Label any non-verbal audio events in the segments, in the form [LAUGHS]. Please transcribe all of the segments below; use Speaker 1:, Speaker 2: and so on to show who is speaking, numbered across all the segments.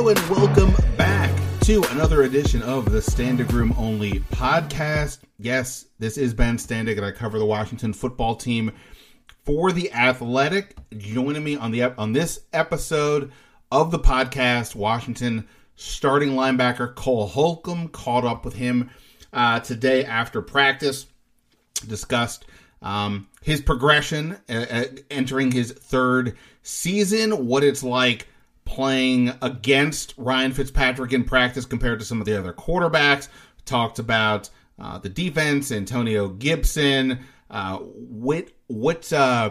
Speaker 1: Hello and welcome back to another edition of the Standig Room Only podcast. Yes, this is Ben Standig, and I cover the Washington football team for the Athletic. Joining me on the on this episode of the podcast, Washington starting linebacker Cole Holcomb caught up with him uh, today after practice, discussed um, his progression uh, uh, entering his third season, what it's like playing against Ryan Fitzpatrick in practice compared to some of the other quarterbacks. Talked about uh, the defense, Antonio Gibson, uh, what what uh,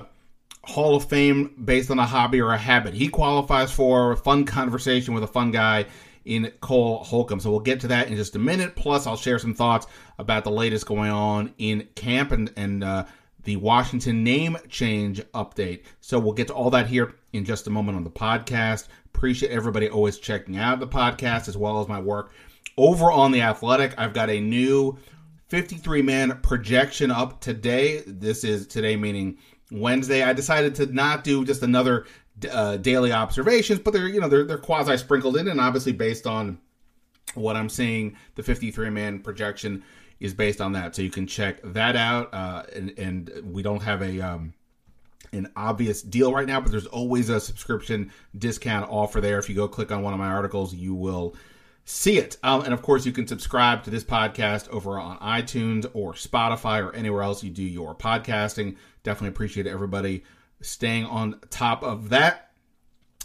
Speaker 1: Hall of Fame based on a hobby or a habit he qualifies for. A fun conversation with a fun guy in Cole Holcomb. So we'll get to that in just a minute. Plus, I'll share some thoughts about the latest going on in camp and and uh, the Washington name change update. So we'll get to all that here in just a moment on the podcast. Appreciate everybody always checking out the podcast as well as my work over on the Athletic. I've got a new 53 man projection up today. This is today meaning Wednesday. I decided to not do just another uh, daily observations, but they're you know they're they're quasi sprinkled in, and obviously based on what I'm seeing, the 53 man projection is based on that. So you can check that out. Uh, and, and we don't have a um, an obvious deal right now, but there's always a subscription discount offer there. If you go click on one of my articles, you will see it. Um, and of course, you can subscribe to this podcast over on iTunes or Spotify or anywhere else you do your podcasting. Definitely appreciate everybody staying on top of that.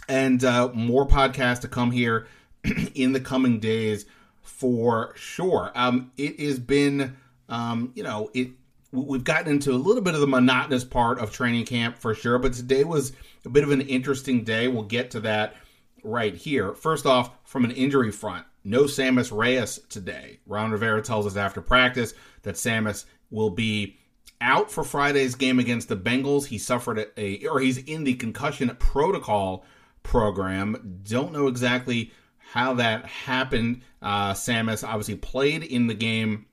Speaker 1: And uh, more podcasts to come here [CLEARS THROAT] in the coming days for sure. Um, it has been, um, you know, it we've gotten into a little bit of the monotonous part of training camp for sure, but today was a bit of an interesting day. We'll get to that right here. First off, from an injury front, no Sammis Reyes today. Ron Rivera tells us after practice that Sammis will be out for Friday's game against the Bengals. He suffered a, or he's in the concussion protocol program. Don't know exactly how that happened. Uh, Sammis obviously played in the game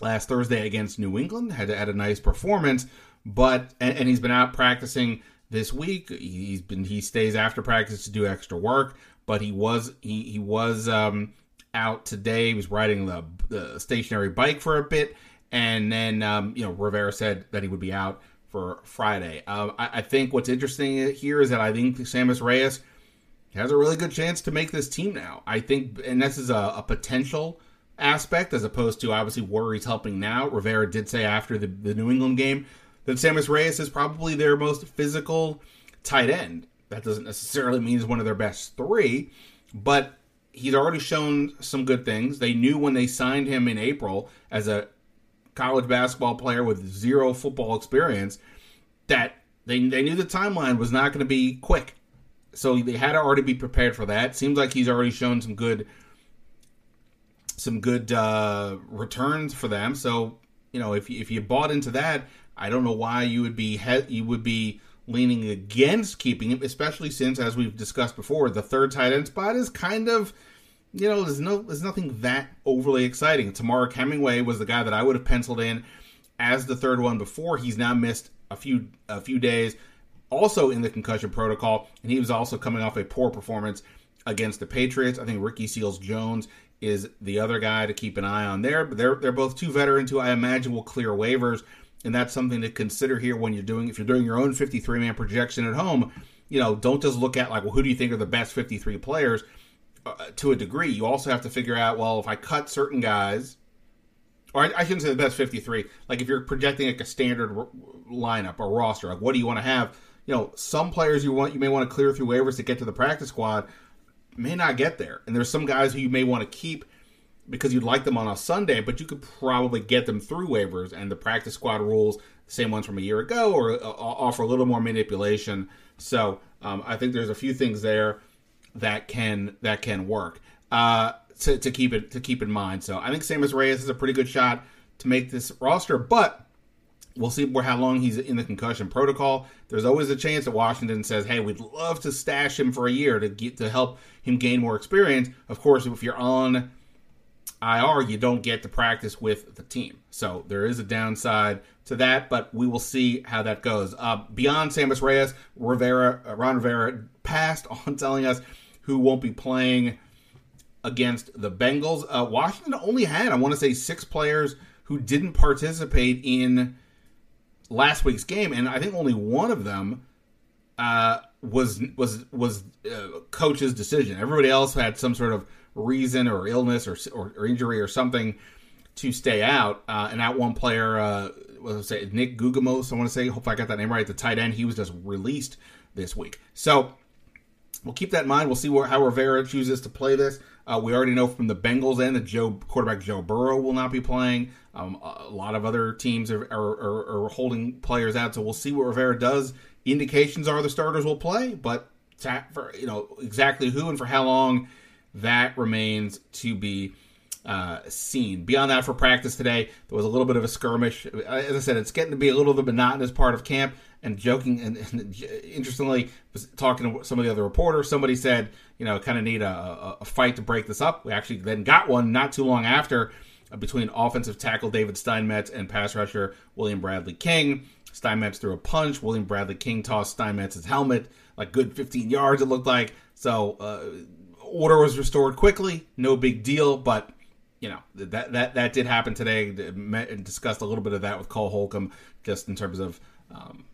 Speaker 1: last Thursday against New England, had had a nice performance, but and, and he's been out practicing this week. He's been he stays after practice to do extra work, but he was he he was um, out today. He was riding the, the stationary bike for a bit, and then um, you know Rivera said that he would be out for Friday. Uh, I, I, think what's interesting here is that I think Sammis Reyes has a really good chance to make this team now. I think, and this is a, a potential aspect as opposed to obviously where he's helping now. Rivera did say after the, the New England game that Sammis Reyes is probably their most physical tight end. That doesn't necessarily mean he's one of their best three, but he's already shown some good things. They knew when they signed him in April as a college basketball player with zero football experience that they, they knew the timeline was not going to be quick so they had to already be prepared for that. Seems like he's already shown some good some good uh, returns for them. So you know, if if you bought into that, I don't know why you would be you would be leaning against keeping him, especially since, as we've discussed before, the third tight end spot is kind of you know there's no there's nothing that overly exciting. Temarrick Hemingway was the guy that I would have penciled in as the third one before. He's now missed a few a few days also in the concussion protocol, and he was also coming off a poor performance against the Patriots. I think Ricky Seals Jones is the other guy to keep an eye on there. But they're they're both two veterans who I imagine will clear waivers, and that's something to consider here when you're doing if you're doing your own 53 man projection at home. You know, don't just look at like, well, who do you think are the best 53 players? Uh, to a degree, you also have to figure out, well, if I cut certain guys, or I, I, shouldn't say the best 53. Like if you're projecting like a standard r- lineup or roster, like what do you want to have? You know, some players you want you may want to clear through waivers to get to the practice squad may not get there. And there's some guys who you may want to keep because you'd like them on a Sunday, but you could probably get them through waivers and the practice squad rules, same ones from a year ago, or uh, offer a little more manipulation. So um, I think there's a few things there that can that can work uh, to, to keep it to keep in mind. So I think Sammis Reyes is a pretty good shot to make this roster, but We'll see how long he's in the concussion protocol. There's always a chance that Washington says, "Hey, we'd love to stash him for a year to get to help him gain more experience." Of course, if you're on IR, you don't get to practice with the team, so there is a downside to that. But we will see how that goes. Uh, beyond Sammis Reyes, Rivera, uh, Ron Rivera passed [LAUGHS] on telling us who won't be playing against the Bengals. Uh, Washington only had, I want to say, six players who didn't participate in last week's game, and I think only one of them uh, was was was uh, coach's decision. Everybody else had some sort of reason or illness or or, or injury or something to stay out. Uh, and that one player, uh, was say Nick Guggemos, I want to say, hope I got that name right. The tight end, he was just released this week. So we'll keep that in mind. We'll see where, how Rivera chooses to play this. Uh, we already know from the Bengals end that Joe quarterback Joe Burrow will not be playing. Um, a lot of other teams are, are, are, holding players out, so we'll see what Rivera does. Indications are the starters will play, but for you know exactly who and for how long that remains to be uh, seen. Beyond that, for practice today, there was a little bit of a skirmish. As I said, it's getting to be a little bit monotonous part of camp. And joking, and, and interestingly, was talking to some of the other reporters. Somebody said, you know, kind of need a, a, fight to break this up. We actually then got one not too long after uh, between offensive tackle David Steinmetz and pass rusher William Bradley King. Steinmetz threw a punch. William Bradley King tossed Steinmetz's helmet like good 15 yards. It looked like so. Uh, order was restored quickly. No big deal, but you know that that that did happen today. Met and discussed a little bit of that with Cole Holcomb, just in terms of um,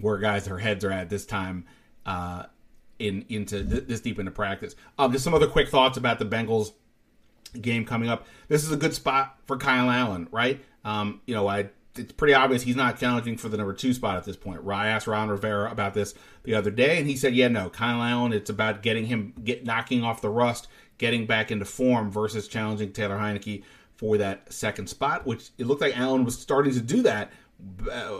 Speaker 1: where guys their heads are at this time uh, in into th- this deep into practice. Um, just some other quick thoughts about the Bengals game coming up. This is a good spot for Kyle Allen, right? Um, you know, I it's pretty obvious he's not challenging for the number two spot at this point. I asked Ron Rivera about this the other day, and he said, "Yeah, no, Kyle Allen. It's about getting him get knocking off the rust, getting back into form versus challenging Taylor Heinicke for that second spot, which it looked like Allen was starting to do that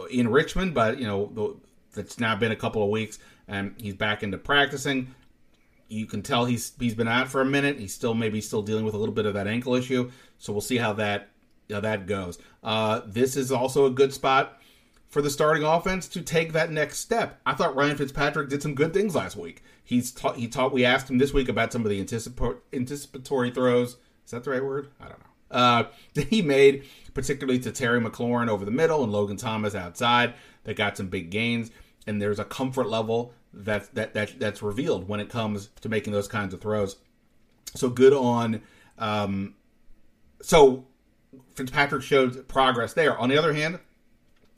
Speaker 1: in Richmond, but you know that's now been a couple of weeks, and he's back into practicing. You can tell he's he's been out for a minute. He's still maybe still dealing with a little bit of that ankle issue, so we'll see how that how that goes. Uh, this is also a good spot for the starting offense to take that next step. I thought Ryan Fitzpatrick did some good things last week. He's taught, he taught. We asked him this week about some of the anticipatory throws. Is that the right word? I don't know. Uh, that [LAUGHS] he made, particularly to Terry McLaurin over the middle and Logan Thomas outside, that got some big gains. And there's a comfort level that that, that that's revealed when it comes to making those kinds of throws. So good on. Um, so Fitzpatrick showed progress there. On the other hand,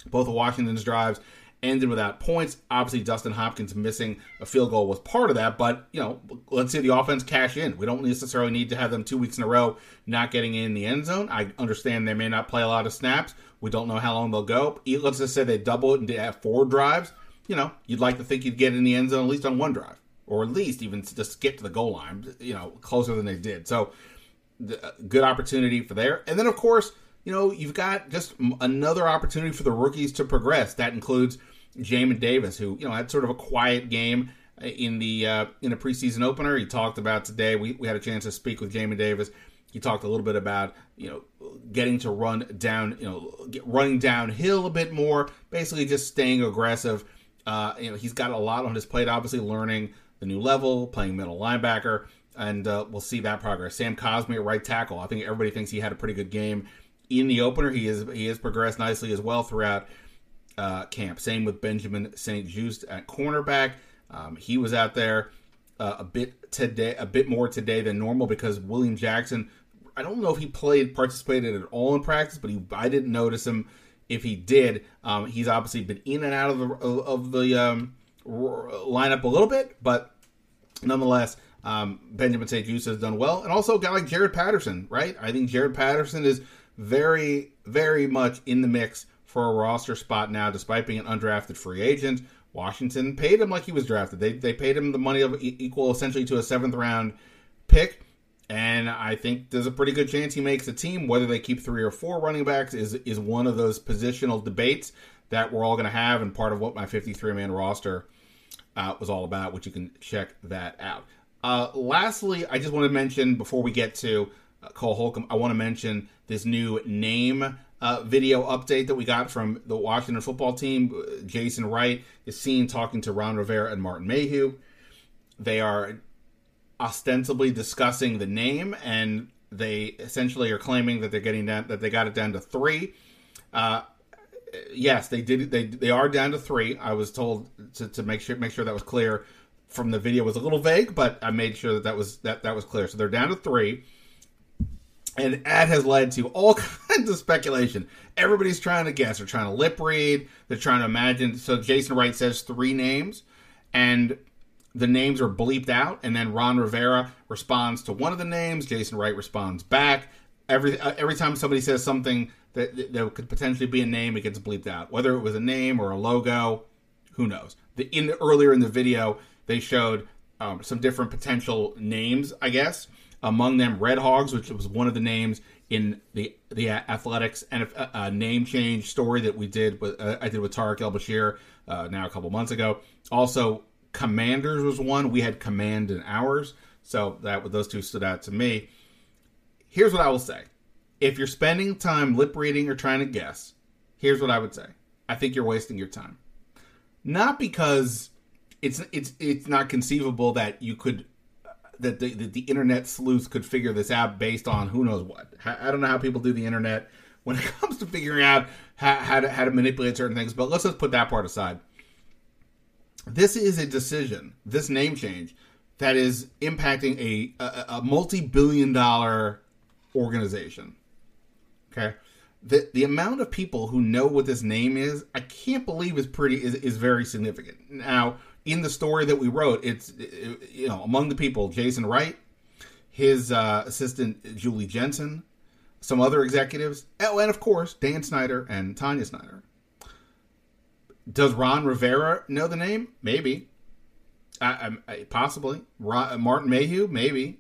Speaker 1: both of Washington's drives ended without points. Obviously, Dustin Hopkins missing a field goal was part of that, but you know, let's see the offense cash in. We don't necessarily need to have them two weeks in a row not getting in the end zone. I understand they may not play a lot of snaps. We don't know how long they'll go. Let's just say they double it and have four drives. You know, you'd like to think you'd get in the end zone at least on one drive, or at least even just get to the goal line. You know, closer than they did. So, uh, good opportunity for there. And then, of course you know, you've got just another opportunity for the rookies to progress. That includes Jamin Davis, who you know had sort of a quiet game in the uh, in a preseason opener. He talked about today. We, we had a chance to speak with Jamin Davis. He talked a little bit about you know getting to run down, you know, running downhill a bit more. Basically, just staying aggressive. Uh, you know, he's got a lot on his plate. Obviously, learning the new level, playing middle linebacker, and uh, we'll see that progress. Sam Cosmi at right tackle. I think everybody thinks he had a pretty good game in the opener. He is he has progressed nicely as well throughout uh, camp. Same with Benjamin St-Juste at cornerback. Um, he was out there uh, a bit today, a bit more today than normal because William Jackson. I don't know if he played participated at all in practice, but he I didn't notice him. If he did, um, he's obviously been in and out of the of the um, lineup a little bit, but nonetheless, um, Benjamin St-Juste has done well, and also a guy like Jaret Patterson, right? I think Jaret Patterson is very, very much in the mix for a roster spot now, despite being an undrafted free agent. Washington paid him like he was drafted. They, they paid him the money of equal essentially to a seventh round pick. And I think there's a pretty good chance he makes a team. Whether they keep three or four running backs is is one of those positional debates that we're all going to have, and part of what my 53 man roster uh, was all about, which you can check that out. Uh, lastly, I just want to mention before we get to Cole Holcomb, I want to mention this new name uh, video update that we got from the Washington football team. Jason Wright is seen talking to Ron Rivera and Martin Mayhew. They are ostensibly discussing the name, and they essentially are claiming that they're getting down that they got it down to three. Uh, yes, they did. They they are down to three. I was told to, to make sure make sure that was clear from the video was a little vague, but I made sure that that was that that was clear. So they're down to three, and that has led to all [LAUGHS] kinds of speculation. Everybody's trying to guess. They're trying to lip read. They're trying to imagine. So Jason Wright says three names, and the names are bleeped out, and then Ron Rivera responds to one of the names. Jason Wright responds back. Every uh, every time somebody says something that, that could potentially be a name, it gets bleeped out. Whether it was a name or a logo, who knows? The in earlier in the video, they showed um, some different potential names, I guess. Among them, Red Hogs, which was one of the names in the the athletics and a, a name change story that we did with uh, I did with Tarik El Bashir uh, now a couple months ago. Also, Commanders was one. We had Command in ours, so that those two stood out to me. Here's what I will say: if you're spending time lip reading or trying to guess, here's what I would say. I think you're wasting your time. Not because it's it's it's not conceivable that you could that the, the, the internet sleuths could figure this out based on who knows what. I don't know how people do the internet when it [LAUGHS] comes to figuring out how, how to how to manipulate certain things. But let's just put that part aside. This is a decision, this name change, that is impacting a, a, a multi-billion dollar organization. Okay, the the amount of people who know what this name is, I can't believe is pretty is, is very significant. Now, in the story that we wrote, it's you know among the people, Jason Wright, his uh, assistant Julie Jensen, some other executives, oh, and of course Dan Snyder and Tanya Snyder. Does Ron Rivera know the name? Maybe. I, I, possibly. Ron, Martin Mayhew? Maybe.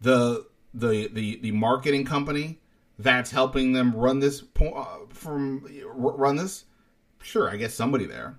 Speaker 1: The the the the marketing company that's helping them run this uh, from run this. Sure, I guess somebody there.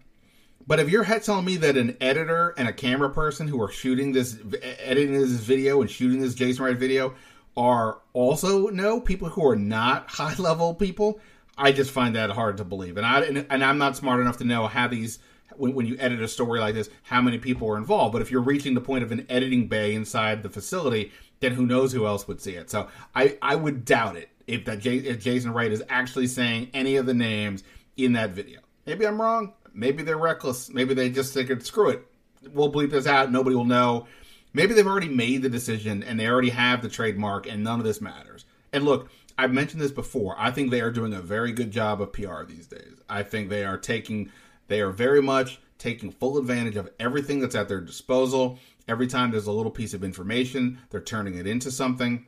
Speaker 1: But if you're telling me that an editor and a camera person who are shooting this, editing this video and shooting this Jason Wright video are also no people who are not [LAUGHS] high level people, I just find that hard to believe. And I and, and I'm not smart enough to know how these when, when, you edit a story like this, how many people are involved. But if you're reaching the point of an editing bay inside the facility, then who knows who else would see it? So I I would doubt it if that J, if Jason Wright is actually saying any of the names in that video. Maybe I'm wrong. Maybe they're reckless. Maybe they just figured, screw it. We'll bleep this out. Nobody will know. Maybe they've already made the decision and they already have the trademark and none of this matters. And look, I've mentioned this before. I think they are doing a very good job of PR these days. I think they are taking, they are very much taking full advantage of everything that's at their disposal. Every time there's a little piece of information, they're turning it into something.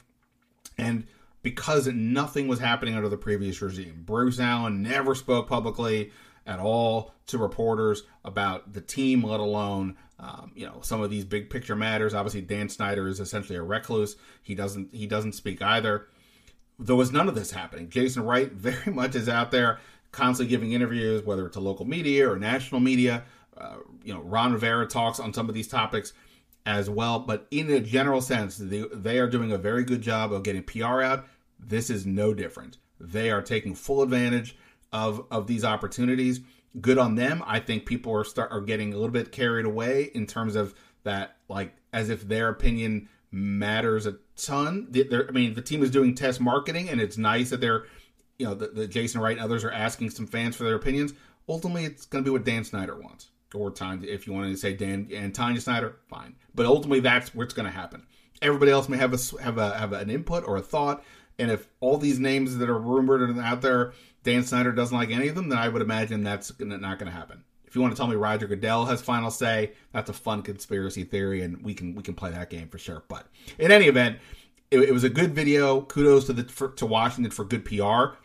Speaker 1: And because nothing was happening under the previous regime, Bruce Allen never spoke publicly at all to reporters about the team, let alone um, you know some of these big picture matters. Obviously, Dan Snyder is essentially a recluse. He doesn't he doesn't speak either. There was none of this happening. Jason Wright [LAUGHS] very much is out there constantly giving interviews, whether it's to local media or national media. Uh, you know, Ron Rivera talks on some of these topics as well. But in a general sense, they, they are doing a very good job of getting PR out. This is no different. They are taking full advantage of of these opportunities. Good on them. I think people are start are getting a little bit carried away in terms of that, like as if their opinion matters a ton. They're, I mean, the team is doing test marketing, and it's nice that they're, you know, the, Jason Wright and others are asking some fans for their opinions. Ultimately, it's going to be what Dan Snyder wants, or Tanya. If you want to say Dan and Tanya Snyder, fine. But ultimately, that's what's going to happen. Everybody else may have a have a have an input or a thought, and if all these names that are rumored and out there Dan Snyder doesn't like any of them, then I would imagine that's not going to happen. If you want to tell me Roger Goodell has final say, that's a fun conspiracy theory, and we can we can play that game for sure. But in any event, it, it was a good video. Kudos to the for, to Washington for good PR.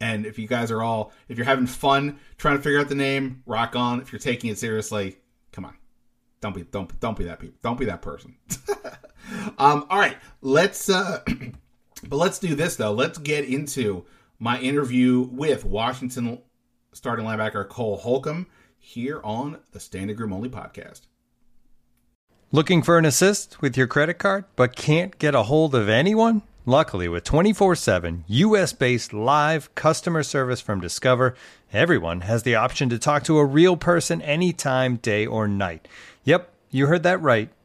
Speaker 1: And if you guys are all, if you're having fun trying to figure out the name, rock on. If you're taking it seriously, come on, don't be don't don't be that people, don't be that person. [LAUGHS] um, all right, let's. uh [CLEARS THROAT] But let's do this though. Let's get into my interview with Washington starting linebacker Cole Holcomb here on the Standig Room Only podcast.
Speaker 2: Looking for an assist with your credit card, but can't get a hold of anyone? Luckily, with 24 7 US based live customer service from Discover, everyone has the option to talk to a real person anytime, day or night. Yep, you heard that right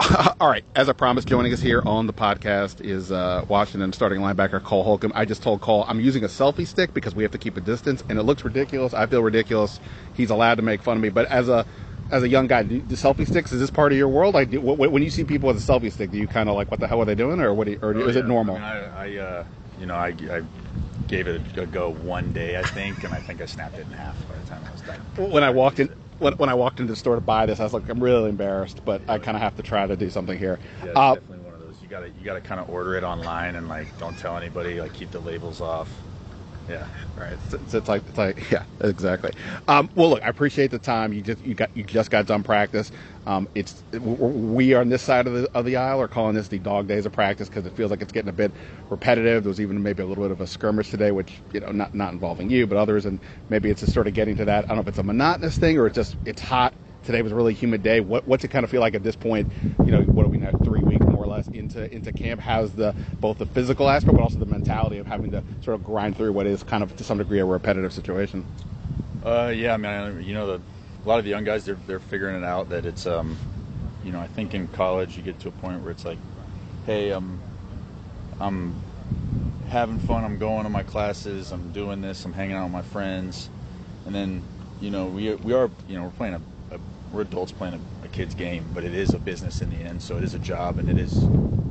Speaker 2: [LAUGHS]
Speaker 1: All right, as I promised, joining us here on the podcast is uh, Washington starting linebacker Cole Holcomb. I just told Cole I'm using a selfie stick because we have to keep a distance, and it looks ridiculous. I feel ridiculous. He's allowed to make fun of me, but as a as a young guy, do, do selfie sticks is this part of your world? Like, do, when you see people with a selfie stick, do you kind of like, what the hell are they doing, or what? You, or oh, is yeah. it normal?
Speaker 3: I, mean, I, I uh, you know, I, I gave it a go one day, I think, and I think I snapped it in half by the time I was done.
Speaker 1: When I walked in, when, when I walked into the store to buy this, I was like, I'm really embarrassed, but I kind of have to try to do something here.
Speaker 3: Yeah, uh, definitely one of those. You gotta you gotta kind of order it online and like don't tell anybody. Like keep the labels off. Yeah.
Speaker 1: Right. It's, it's, like it's like [LAUGHS] yeah, exactly. Um, well, look, I appreciate the time. You just you got you just got done practice. Um, it's we are on this side of the of the aisle are calling this the dog days of practice because it feels like it's getting a bit repetitive. There was even maybe a little bit of a skirmish today, which you know not not involving you but others, and maybe it's just sort of getting to that. I don't know if it's a monotonous thing or it's just it's hot. Today was a really humid day. What, what's it kind of feel like at this point? You know, what are we now? Three weeks less into into camp. How's the both the physical aspect, but also the mentality of having to sort of grind through what is kind of to some degree a repetitive situation.
Speaker 3: Uh, yeah, I mean, you know, the, a lot of the young guys they're they're figuring it out that it's um, you know, I think in college you get to a point where it's like, hey, I'm I'm having fun. I'm going to my classes. I'm doing this. I'm hanging out with my friends, and then you know we we are you know we're playing a we're adults playing a, a, kid's game, but it is a business in the end. So it is a job, and it is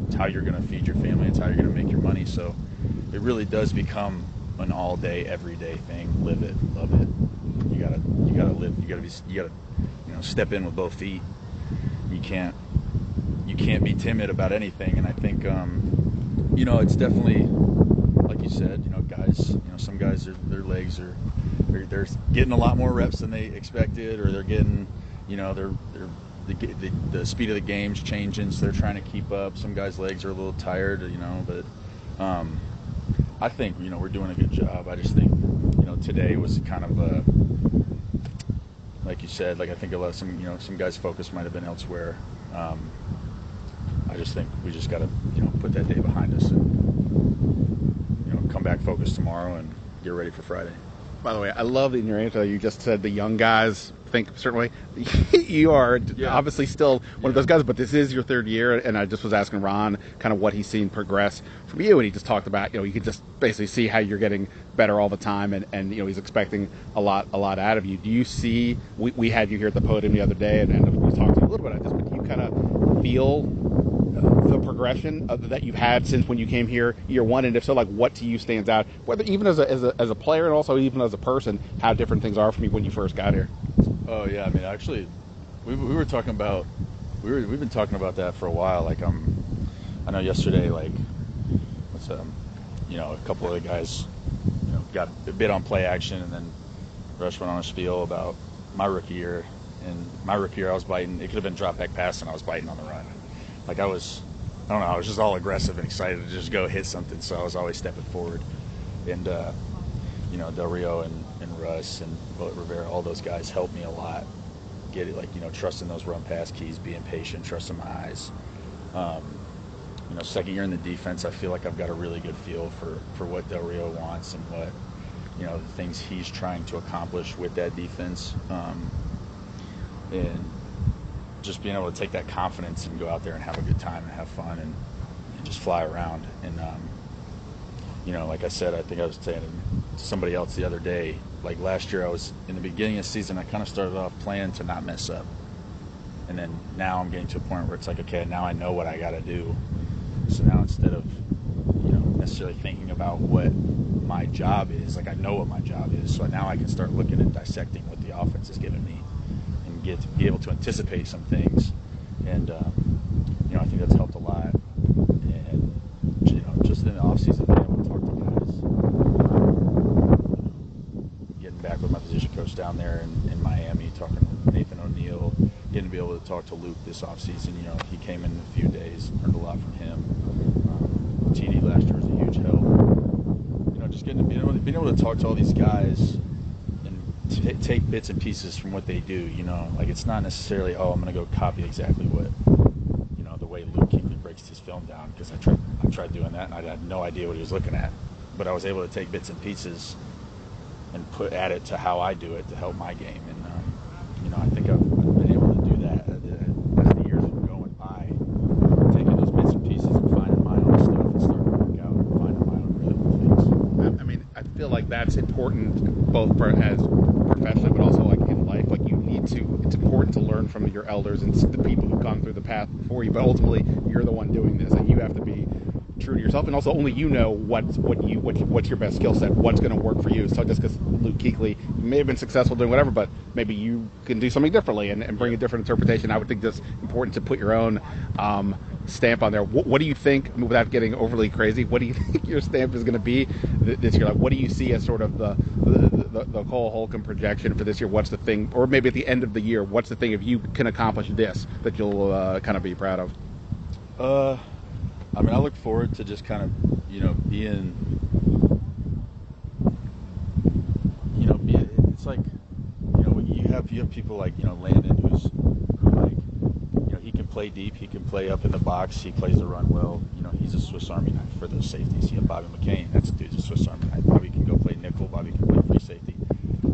Speaker 3: it's how you're going to feed your family. It's how you're going to make your money. So it really does become an all day, everyday thing. Live it, love it. You gotta you gotta live. You gotta be you gotta you know step in with both feet. You can't you can't be timid about anything. And I think um, you know it's definitely like you said. You know, guys. You know, some guys are, their legs are they're, they're getting a lot more reps than they expected, or they're getting you know they're they're the, the, the, speed of the game's changing, so they're trying to keep up. Some guys' legs are a little tired, you know, but um, I think you know we're doing a good job. I just think you know today was kind of a like you said, like I think a lot of some you know some guys' focus might have been elsewhere. Um, I just think we just got to you know put that day behind us and you know come back focused tomorrow and get ready for Friday.
Speaker 1: By the way, I love in your answer you just said the young guys think certainly [LAUGHS] you are yeah. obviously still one yeah. of those guys, but this is your third year, and I just was asking Ron kind of what he's seen progress from you, and he just talked about you know you could just basically see how you're getting better all the time, and, and you know he's expecting a lot a lot out of you. Do you see? We, we had you here at the podium the other day, and, and we talked to you a little bit about this, but do you kind of feel uh, the progression that you've had since when you came here year one, and if so, like what to you stands out, whether even as a, as a, as a player and also even as a person, how different things are from you when you first got here.
Speaker 3: Oh yeah, I mean actually, we, we were talking about we were we've been talking about that for a while. Like um, I know yesterday like what's um, you know a couple of the guys you know got a bit on play action, and then Russ went on a spiel about my rookie year. And my rookie year, I was biting. It could have been drop back pass, and I was biting on the run. Like I was, I don't know. I was just all aggressive and excited to just go hit something. So I was always stepping forward. And uh, you know, Del Rio and, and Russ and Rivera, all those guys helped me a lot. Get it, like, you know, trusting those run pass keys, being patient, trusting my eyes. Um, you know, second year in the defense, I feel like I've got a really good feel for, for what Del Rio wants and what, you know, the things he's trying to accomplish with that defense. Um, and just being able to take that confidence and go out there and have a good time and have fun and, and just fly around. And, um, you know, like I said, I think I was saying somebody else the other day, like last year, I was in the beginning of the season. I kind of started off playing to not mess up, and then now I'm getting to a point where it's like, okay, now I know what I got to do. So now instead of you know necessarily thinking about what my job is, like I know what my job is. So now I can start looking at dissecting what the offense is giving me, and get to be able to anticipate some things. And um, you know, I think that's helped a lot. And you know, just in the offseason, being able to talk to back with my down there in, in Miami, talking to Nathan O'Neill, getting to be able to talk to Luke this offseason. You know, he came in a few days, learned a lot from him. Um, TD last year was a huge help. You know, just getting to being able to, being able to talk to all these guys and t- take bits and pieces from what they do. You know, like it's not necessarily oh I'm gonna go copy exactly what you know the way Luke Kuechly breaks his film down because I tried I tried doing that and I had no idea what he was looking at, but I was able to take bits and pieces and put add it to how I do it to help my game. And um, you know I think I've, I've been able to do that uh, as the years are going by, taking those bits and pieces and finding my own stuff and starting to work out and finding my own rhythm things.
Speaker 1: I mean, I feel like that's important both for as professionally, but also like in life. Like you need to. It's important to learn from your elders and the people who've gone through the path before you. But ultimately, you're the one doing this, and you have to be true to yourself. And also, only you know what's what you what, what's your best skill set, what's going to work for you. So just because Luke Kuechly may have been successful doing whatever, but maybe you can do something differently and, and bring a different interpretation. I would think that's important to put your own. Um, stamp on there. What, what, do you think, without getting overly crazy, what do you [LAUGHS] think your stamp is going to be this year? Like, what do you see as sort of the the, the, the Cole Holcomb projection for this year? What's the thing, or maybe at the end of the year, what's the thing if you can accomplish this that you'll uh, kind of be proud of?
Speaker 3: Uh, I mean, I look forward to just kind of, you know, being, you know, be it's like, you know, you have you have people like you know Landon who's who like you know, he can play deep. He can play up in the box. He plays the run well. You know, he's a Swiss Army knife for those safeties. You have Bobby McCain. That's a dude's a Swiss Army knife. Bobby can go play nickel. Bobby can play free safety.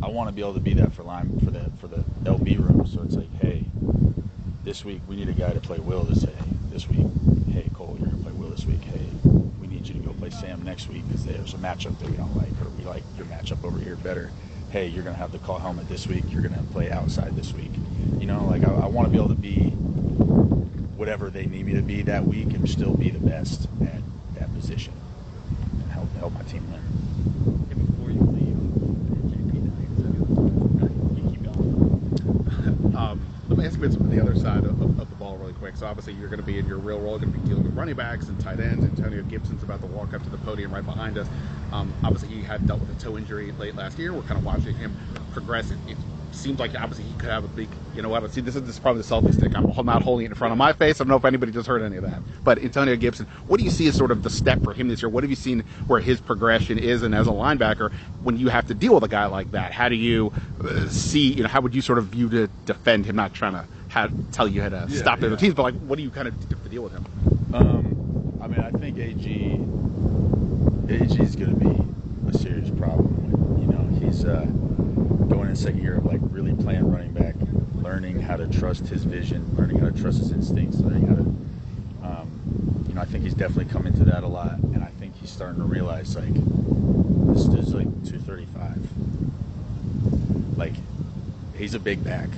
Speaker 3: I want to be able to be that for line for the for the LB room. So it's like, hey, this week we need a guy to play Will this day. This week, hey Cole, you're gonna play Will this week. Hey, we need you to go play Sam next week because there's a matchup that we don't like, or we like your matchup over here better. Hey, you're gonna have the call helmet this week. You're gonna play outside this week. You know, like I, I want to be able to be whatever they need me to be that week and still be the best at that position and help help my team win.
Speaker 1: before you leave, you keep going. um, let me ask you about some of the other side of, of, of, the ball. So obviously you're going to be in your real role, going to be dealing with running backs and tight ends. Antonio Gibson's about to walk up to the podium right behind us. Um, obviously he had dealt with a toe injury late last year. We're kind of watching him progress. It, seems like obviously he could have a big, you know what? See, this is, this is probably the selfie stick. I'm not holding it in front of my face. I don't know if anybody just heard any of that. But Antonio Gibson, what do you see as sort of the step for him this year? What have you seen where his progression is? And as a linebacker, when you have to deal with a guy like that, how do you uh, see, you know, how would you sort of view to defend him? Not trying to how, tell you how to yeah, stop the other teams, but like, what do you kind of have to deal with him?
Speaker 3: Um, I mean, I think AG, AG is going to be a serious problem. You know, he's, uh, going in second year of like really playing running back, learning how to trust his vision, learning how to trust his instincts, learning how to, um, you know, I think he's definitely come into that a lot, and I think he's starting to realize like this dude's like 235, like he's a big back,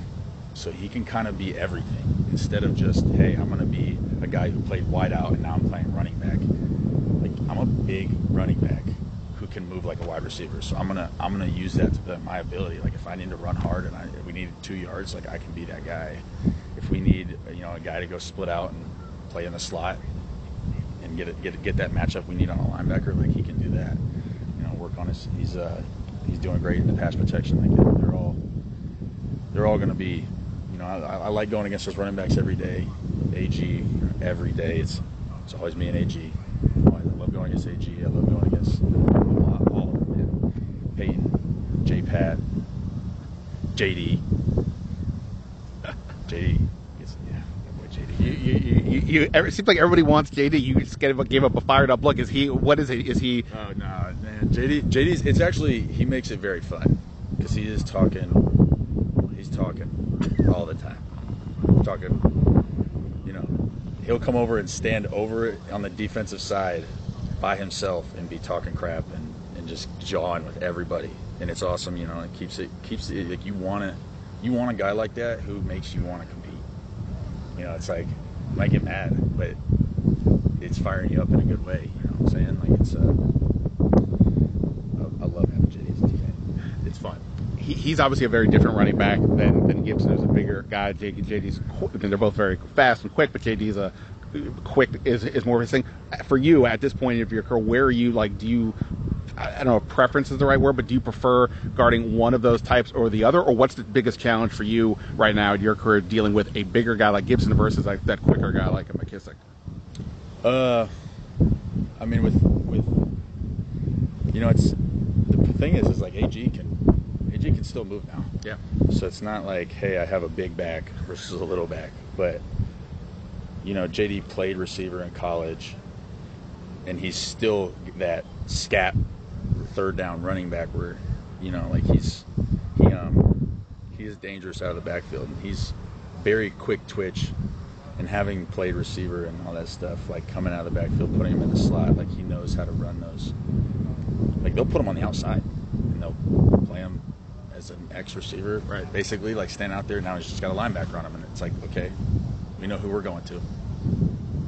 Speaker 3: so he can kind of be everything instead of just hey, I'm gonna be a guy who played wide out and now I'm playing running back. Like I'm a big running back who can move like a wide receiver. So I'm gonna I'm gonna use that to my ability. Like if I need to run hard and I, we need two yards, like I can be that guy. If we need you know a guy to go split out and play in the slot and get it get get that matchup we need on a linebacker, like he can do that. You know, work on his he's uh he's doing great in the pass protection. Like they're all they're all gonna be. Know, I, I like going against those running backs every day. AG every day. It's it's always me and AG. Oh, I love going against AG. I love going against Hey, J Pat, JD. [LAUGHS] JD. Yeah, boy JD.
Speaker 1: You, you, you, you, it seems like everybody wants JD. You just gave up, a fired up look. Is he? What is he? Is he?
Speaker 3: Oh no, man. JD. JD's. It's actually he makes it very fun because he is talking. He's talking all. Talking. You know, he'll come over and stand over it on the defensive side by himself and be talking crap and, and just jawing with everybody and it's awesome. You know, it keeps it keeps it like you want to you want a guy like that who makes you want to compete. You know, it's like might get mad, but it's firing you up in a good way. You know what I'm saying? Like it's uh, I, I love having JD as a teammate.
Speaker 1: It's fun. He, he's obviously a very different running back than, than Gibson, who's a bigger guy. JD, JD's they're both very fast and quick, but JD's a quick is is more of his thing. For you at this point of your career, where are you? Like, do you I don't know preference is the right word, but do you prefer guarding one of those types or the other, or what's the biggest challenge for you right now in your career dealing with a bigger guy like Gibson versus like that quicker guy like a McKissic?
Speaker 3: Uh, I mean, with with you know, it's the thing is, is like AG can AG can still move now.
Speaker 1: Yeah.
Speaker 3: So it's not like, hey, I have a big back versus a little back. But, you know, JD played receiver in college, and he's still that scat third down running back where, you know, like he's he um he is dangerous out of the backfield. And he's very quick twitch, and having played receiver and all that stuff, like coming out of the backfield, putting him in the slot, like he knows how to run those. Like they'll put him on the outside, and they'll as an X receiver,
Speaker 1: Right.
Speaker 3: Basically, like stand out there. Now he's just got a linebacker on him, and it's like, okay, we know who we're going to.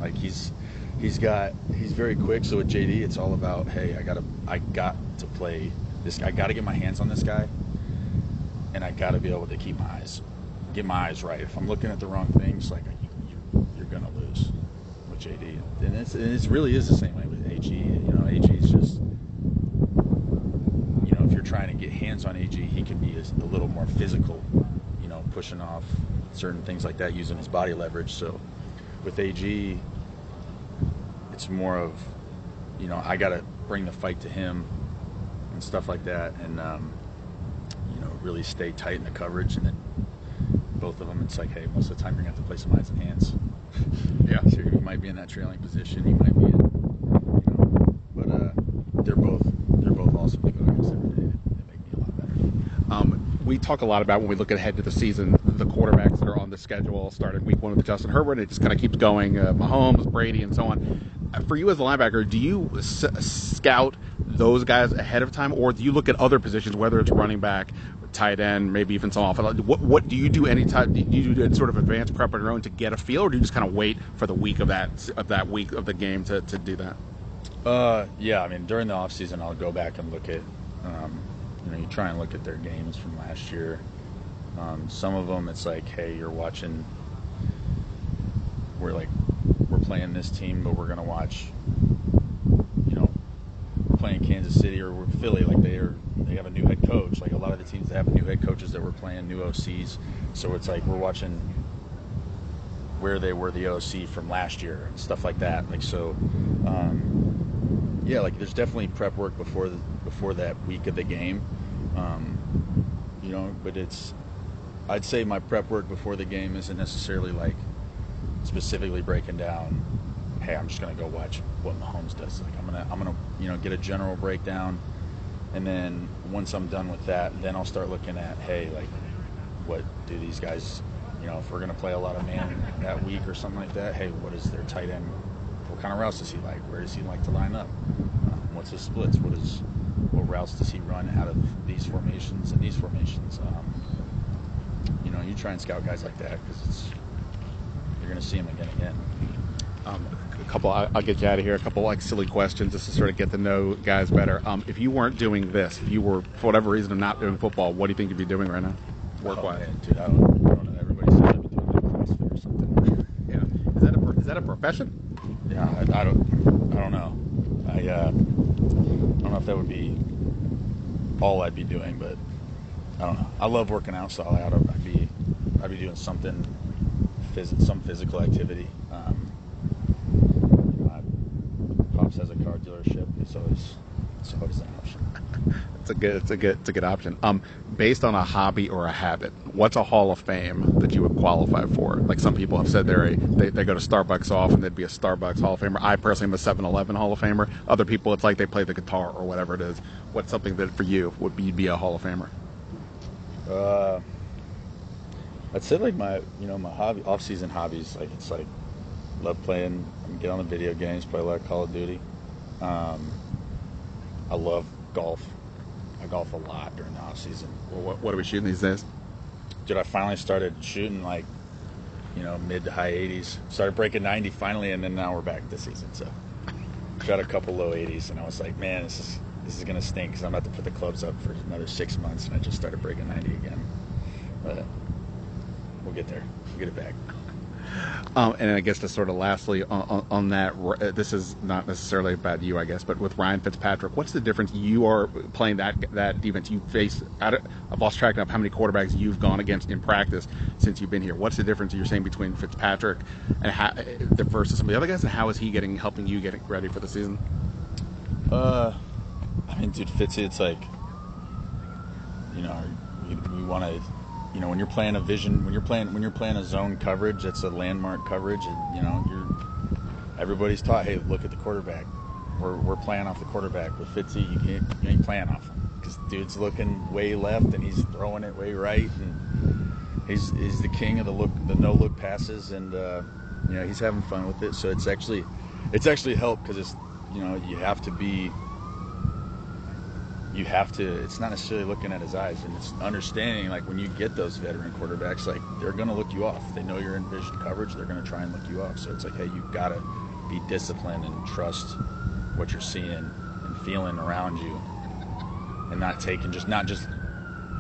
Speaker 3: Like he's he's got he's very quick. So with JD, it's all about hey, I gotta I got to play this. Guy. I got to get my hands on this guy, and I got to be able to keep my eyes get my eyes right. If I'm looking at the wrong things, like you, you, you're gonna lose with JD, and it's and it really is the same way with AG. You know, AG is just you know if you're trying to get hands on AG, he can be a, a little more physical. You know, pushing off certain things like that using his body leverage. So with AG, it's more of you know I got to bring the fight to him and stuff like that, and um, you know really stay tight in the coverage, and then both of them, it's like, hey, most of the time you're gonna have to play some eyes and hands.
Speaker 1: Yeah. [LAUGHS]
Speaker 3: So you might be in that trailing position, you might be in, you know, but uh, they're both they're both awesome to go against every day. They make me a lot better.
Speaker 1: Um, we talk a lot about when we look ahead to the season, the quarterbacks that are on the schedule, starting week one with Justin Herbert. And it just kind of keeps going. Uh, Mahomes, Brady, and so on. Uh, For you as a linebacker, do you s- scout those guys ahead of time, or do you look at other positions, whether it's running back, tight end, maybe even some offense? What, what do you do? Any time? Do you do sort of advanced prep on your own to get a feel, or do you just kind of wait for the week of that of that week of the game to, to do that?
Speaker 3: Uh, yeah, I mean during the off season, I'll go back and look at, um, you know, you try and look at their games from last year. Um, some of them, it's like, hey, you're watching. We're like, we're playing this team, but we're gonna watch. You know, we're playing Kansas City or we're Philly. Like they are, they have a new head coach. Like a lot of the teams, they have new head coaches that we're playing, new OCs. So it's like we're watching where they were the OC from last year and stuff like that. Like so, um, yeah, like there's definitely prep work before the, before that week of the game. Um, you know, but it's I'd say my prep work before the game isn't necessarily like specifically breaking down. Hey, I'm just gonna go watch what Mahomes does. Like I'm gonna I'm gonna you know get a general breakdown, and then once I'm done with that, then I'll start looking at hey like what do these guys you know if we're gonna play a lot of man that week or something like that. Hey, what is their tight end? What kind of routes does he like? Where does he like to line up? Um, what's his splits? What is what routes does he run out of these formations and these formations? Um, you know, you try and scout guys like that because it's you're going to see them again and again.
Speaker 1: Um, a couple, I- I'll get you out of here. A couple like silly questions just to sort of get to know guys better. Um, if you weren't doing this, if you were for whatever reason not doing football, what do you think you'd be doing right now, work
Speaker 3: Oh,
Speaker 1: wise?
Speaker 3: man, dude, I don't, I don't know. Everybody says I'd be doing CrossFit or something.
Speaker 1: Yeah, is that a is that a profession?
Speaker 3: Yeah, I, I don't, I don't know. I, uh, I don't know if that would be all I'd be doing, but I don't know. I love working out, so I'd, I'd be, I'd be doing something, phys- some physical activity. Um, you know, my pops has a car dealership, so it's, it's always an option. [LAUGHS]
Speaker 1: It's a good, it's a good, it's a good option. Um, based on a hobby or a habit, what's a Hall of Fame that you would qualify for? Like some people have said, they're a, they they go to Starbucks often, they'd be a Starbucks Hall of Famer. I personally am a 7-Eleven Hall of Famer. Other people, it's like they play the guitar or whatever it is. What's something that for you would be be a Hall of Famer?
Speaker 3: Uh, I'd say like my you know my hobby off season hobbies like it's like love playing get on the video games play a lot of Call of Duty. Um, I love golf. I golf a lot during the off season.
Speaker 1: Well, what, what are we shooting these days?
Speaker 3: Dude, I finally started shooting like you know mid to high 80s. Started breaking 90 finally, and then now we're back this season. So got a couple low 80s, and I was like, man, this is this is gonna stink because I'm about to put the clubs up for another six months, and I just started breaking 90 again. But we'll get there. We'll get it back.
Speaker 1: Um, and I guess just sort of lastly on, on, on that, uh, this is not necessarily about you, I guess, but with Ryan Fitzpatrick, what's the difference? You are playing that that defense. You face. I've lost track of how many quarterbacks you've gone against in practice since you've been here. What's the difference you're saying between Fitzpatrick and how, uh, versus some of the other guys, and how is he getting helping you get ready for the season?
Speaker 3: Uh, I mean, dude, Fitzy, it's like, you know, we want to, you know, when you're playing a vision, when you're playing when you're playing a zone coverage, it's a landmark coverage, and you know, you're everybody's taught, hey, look at the quarterback. We're, we're playing off the quarterback with Fitzy. You, can't, you ain't playing off him because dude's looking way left and he's throwing it way right, and he's he's the king of the look, the no look passes, and uh, you know he's having fun with it. So it's actually it's actually helped because it's you know you have to be you have to it's not necessarily looking at his eyes and it's understanding like when you get those veteran quarterbacks like they're going to look you off. They know you're in vision coverage they're going to try and look you off. So it's like hey you've got to be disciplined and trust what you're seeing and feeling around you and not taking just not just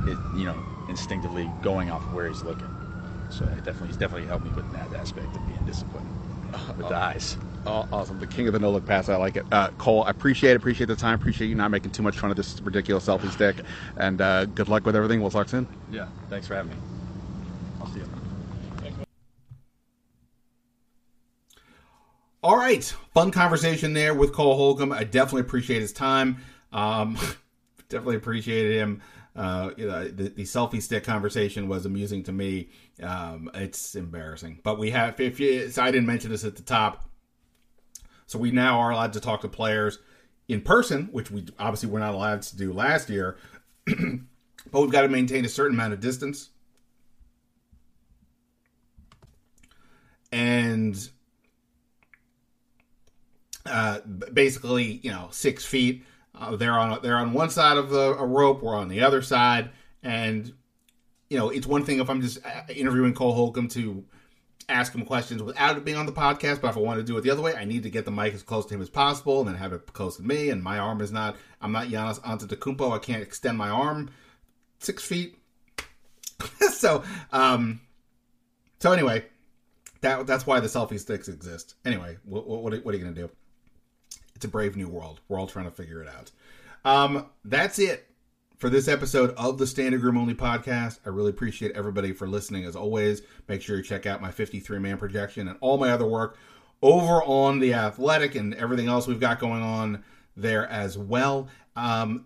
Speaker 3: it, you know instinctively going off where he's looking. So it definitely he's definitely helped me with that aspect of being disciplined with the uh, eyes
Speaker 4: Oh, awesome. The king of the no look pass. I like it. Uh, Cole, I appreciate it. Appreciate the time. Appreciate you not making too much fun of this ridiculous selfie stick. And uh, good luck with everything. We'll talk soon.
Speaker 3: yeah thanks for having me i'll see you
Speaker 1: All right, fun conversation there with Cole Holcomb. I definitely appreciate his time. Um, [LAUGHS] definitely appreciated him. Uh, you know, the, the selfie stick conversation was amusing to me. Um, it's embarrassing, but we have. If you, so I didn't mention this at the top, so we now are allowed to talk to players in person, which we obviously were not allowed to do last year. [CLEARS THROAT] but we've got to maintain a certain amount of distance. And uh, basically, you know, six feet. Uh, they're on they're on one side of the a rope. We're on the other side, and you know, it's one thing if I'm just uh, interviewing Cole Holcomb to ask him questions without it being on the podcast. But if I want to do it the other way, I need to get the mic as close to him as possible, and then have it close to me. And my arm is not. I'm not Giannis Antetokounmpo. I can't extend my arm six feet. [LAUGHS] so, um, so anyway, that that's why the selfie sticks exist. Anyway, what what, what are you gonna do? It's a brave new world. We're all trying to figure it out. Um, that's it for this episode of the Standig Room Only podcast. I really appreciate everybody for listening as always. Make sure you check out my 53 man projection and all my other work over on the athletic and everything else we've got going on there as well. Um,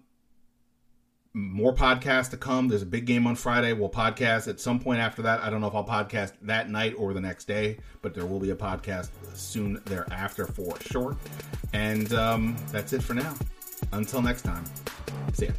Speaker 1: more podcasts to come. There's a big game on Friday. We'll podcast at some point after that. I don't know if I'll podcast that night or the next day, but there will be a podcast soon thereafter for sure. And um, that's it for now. Until next time, see ya.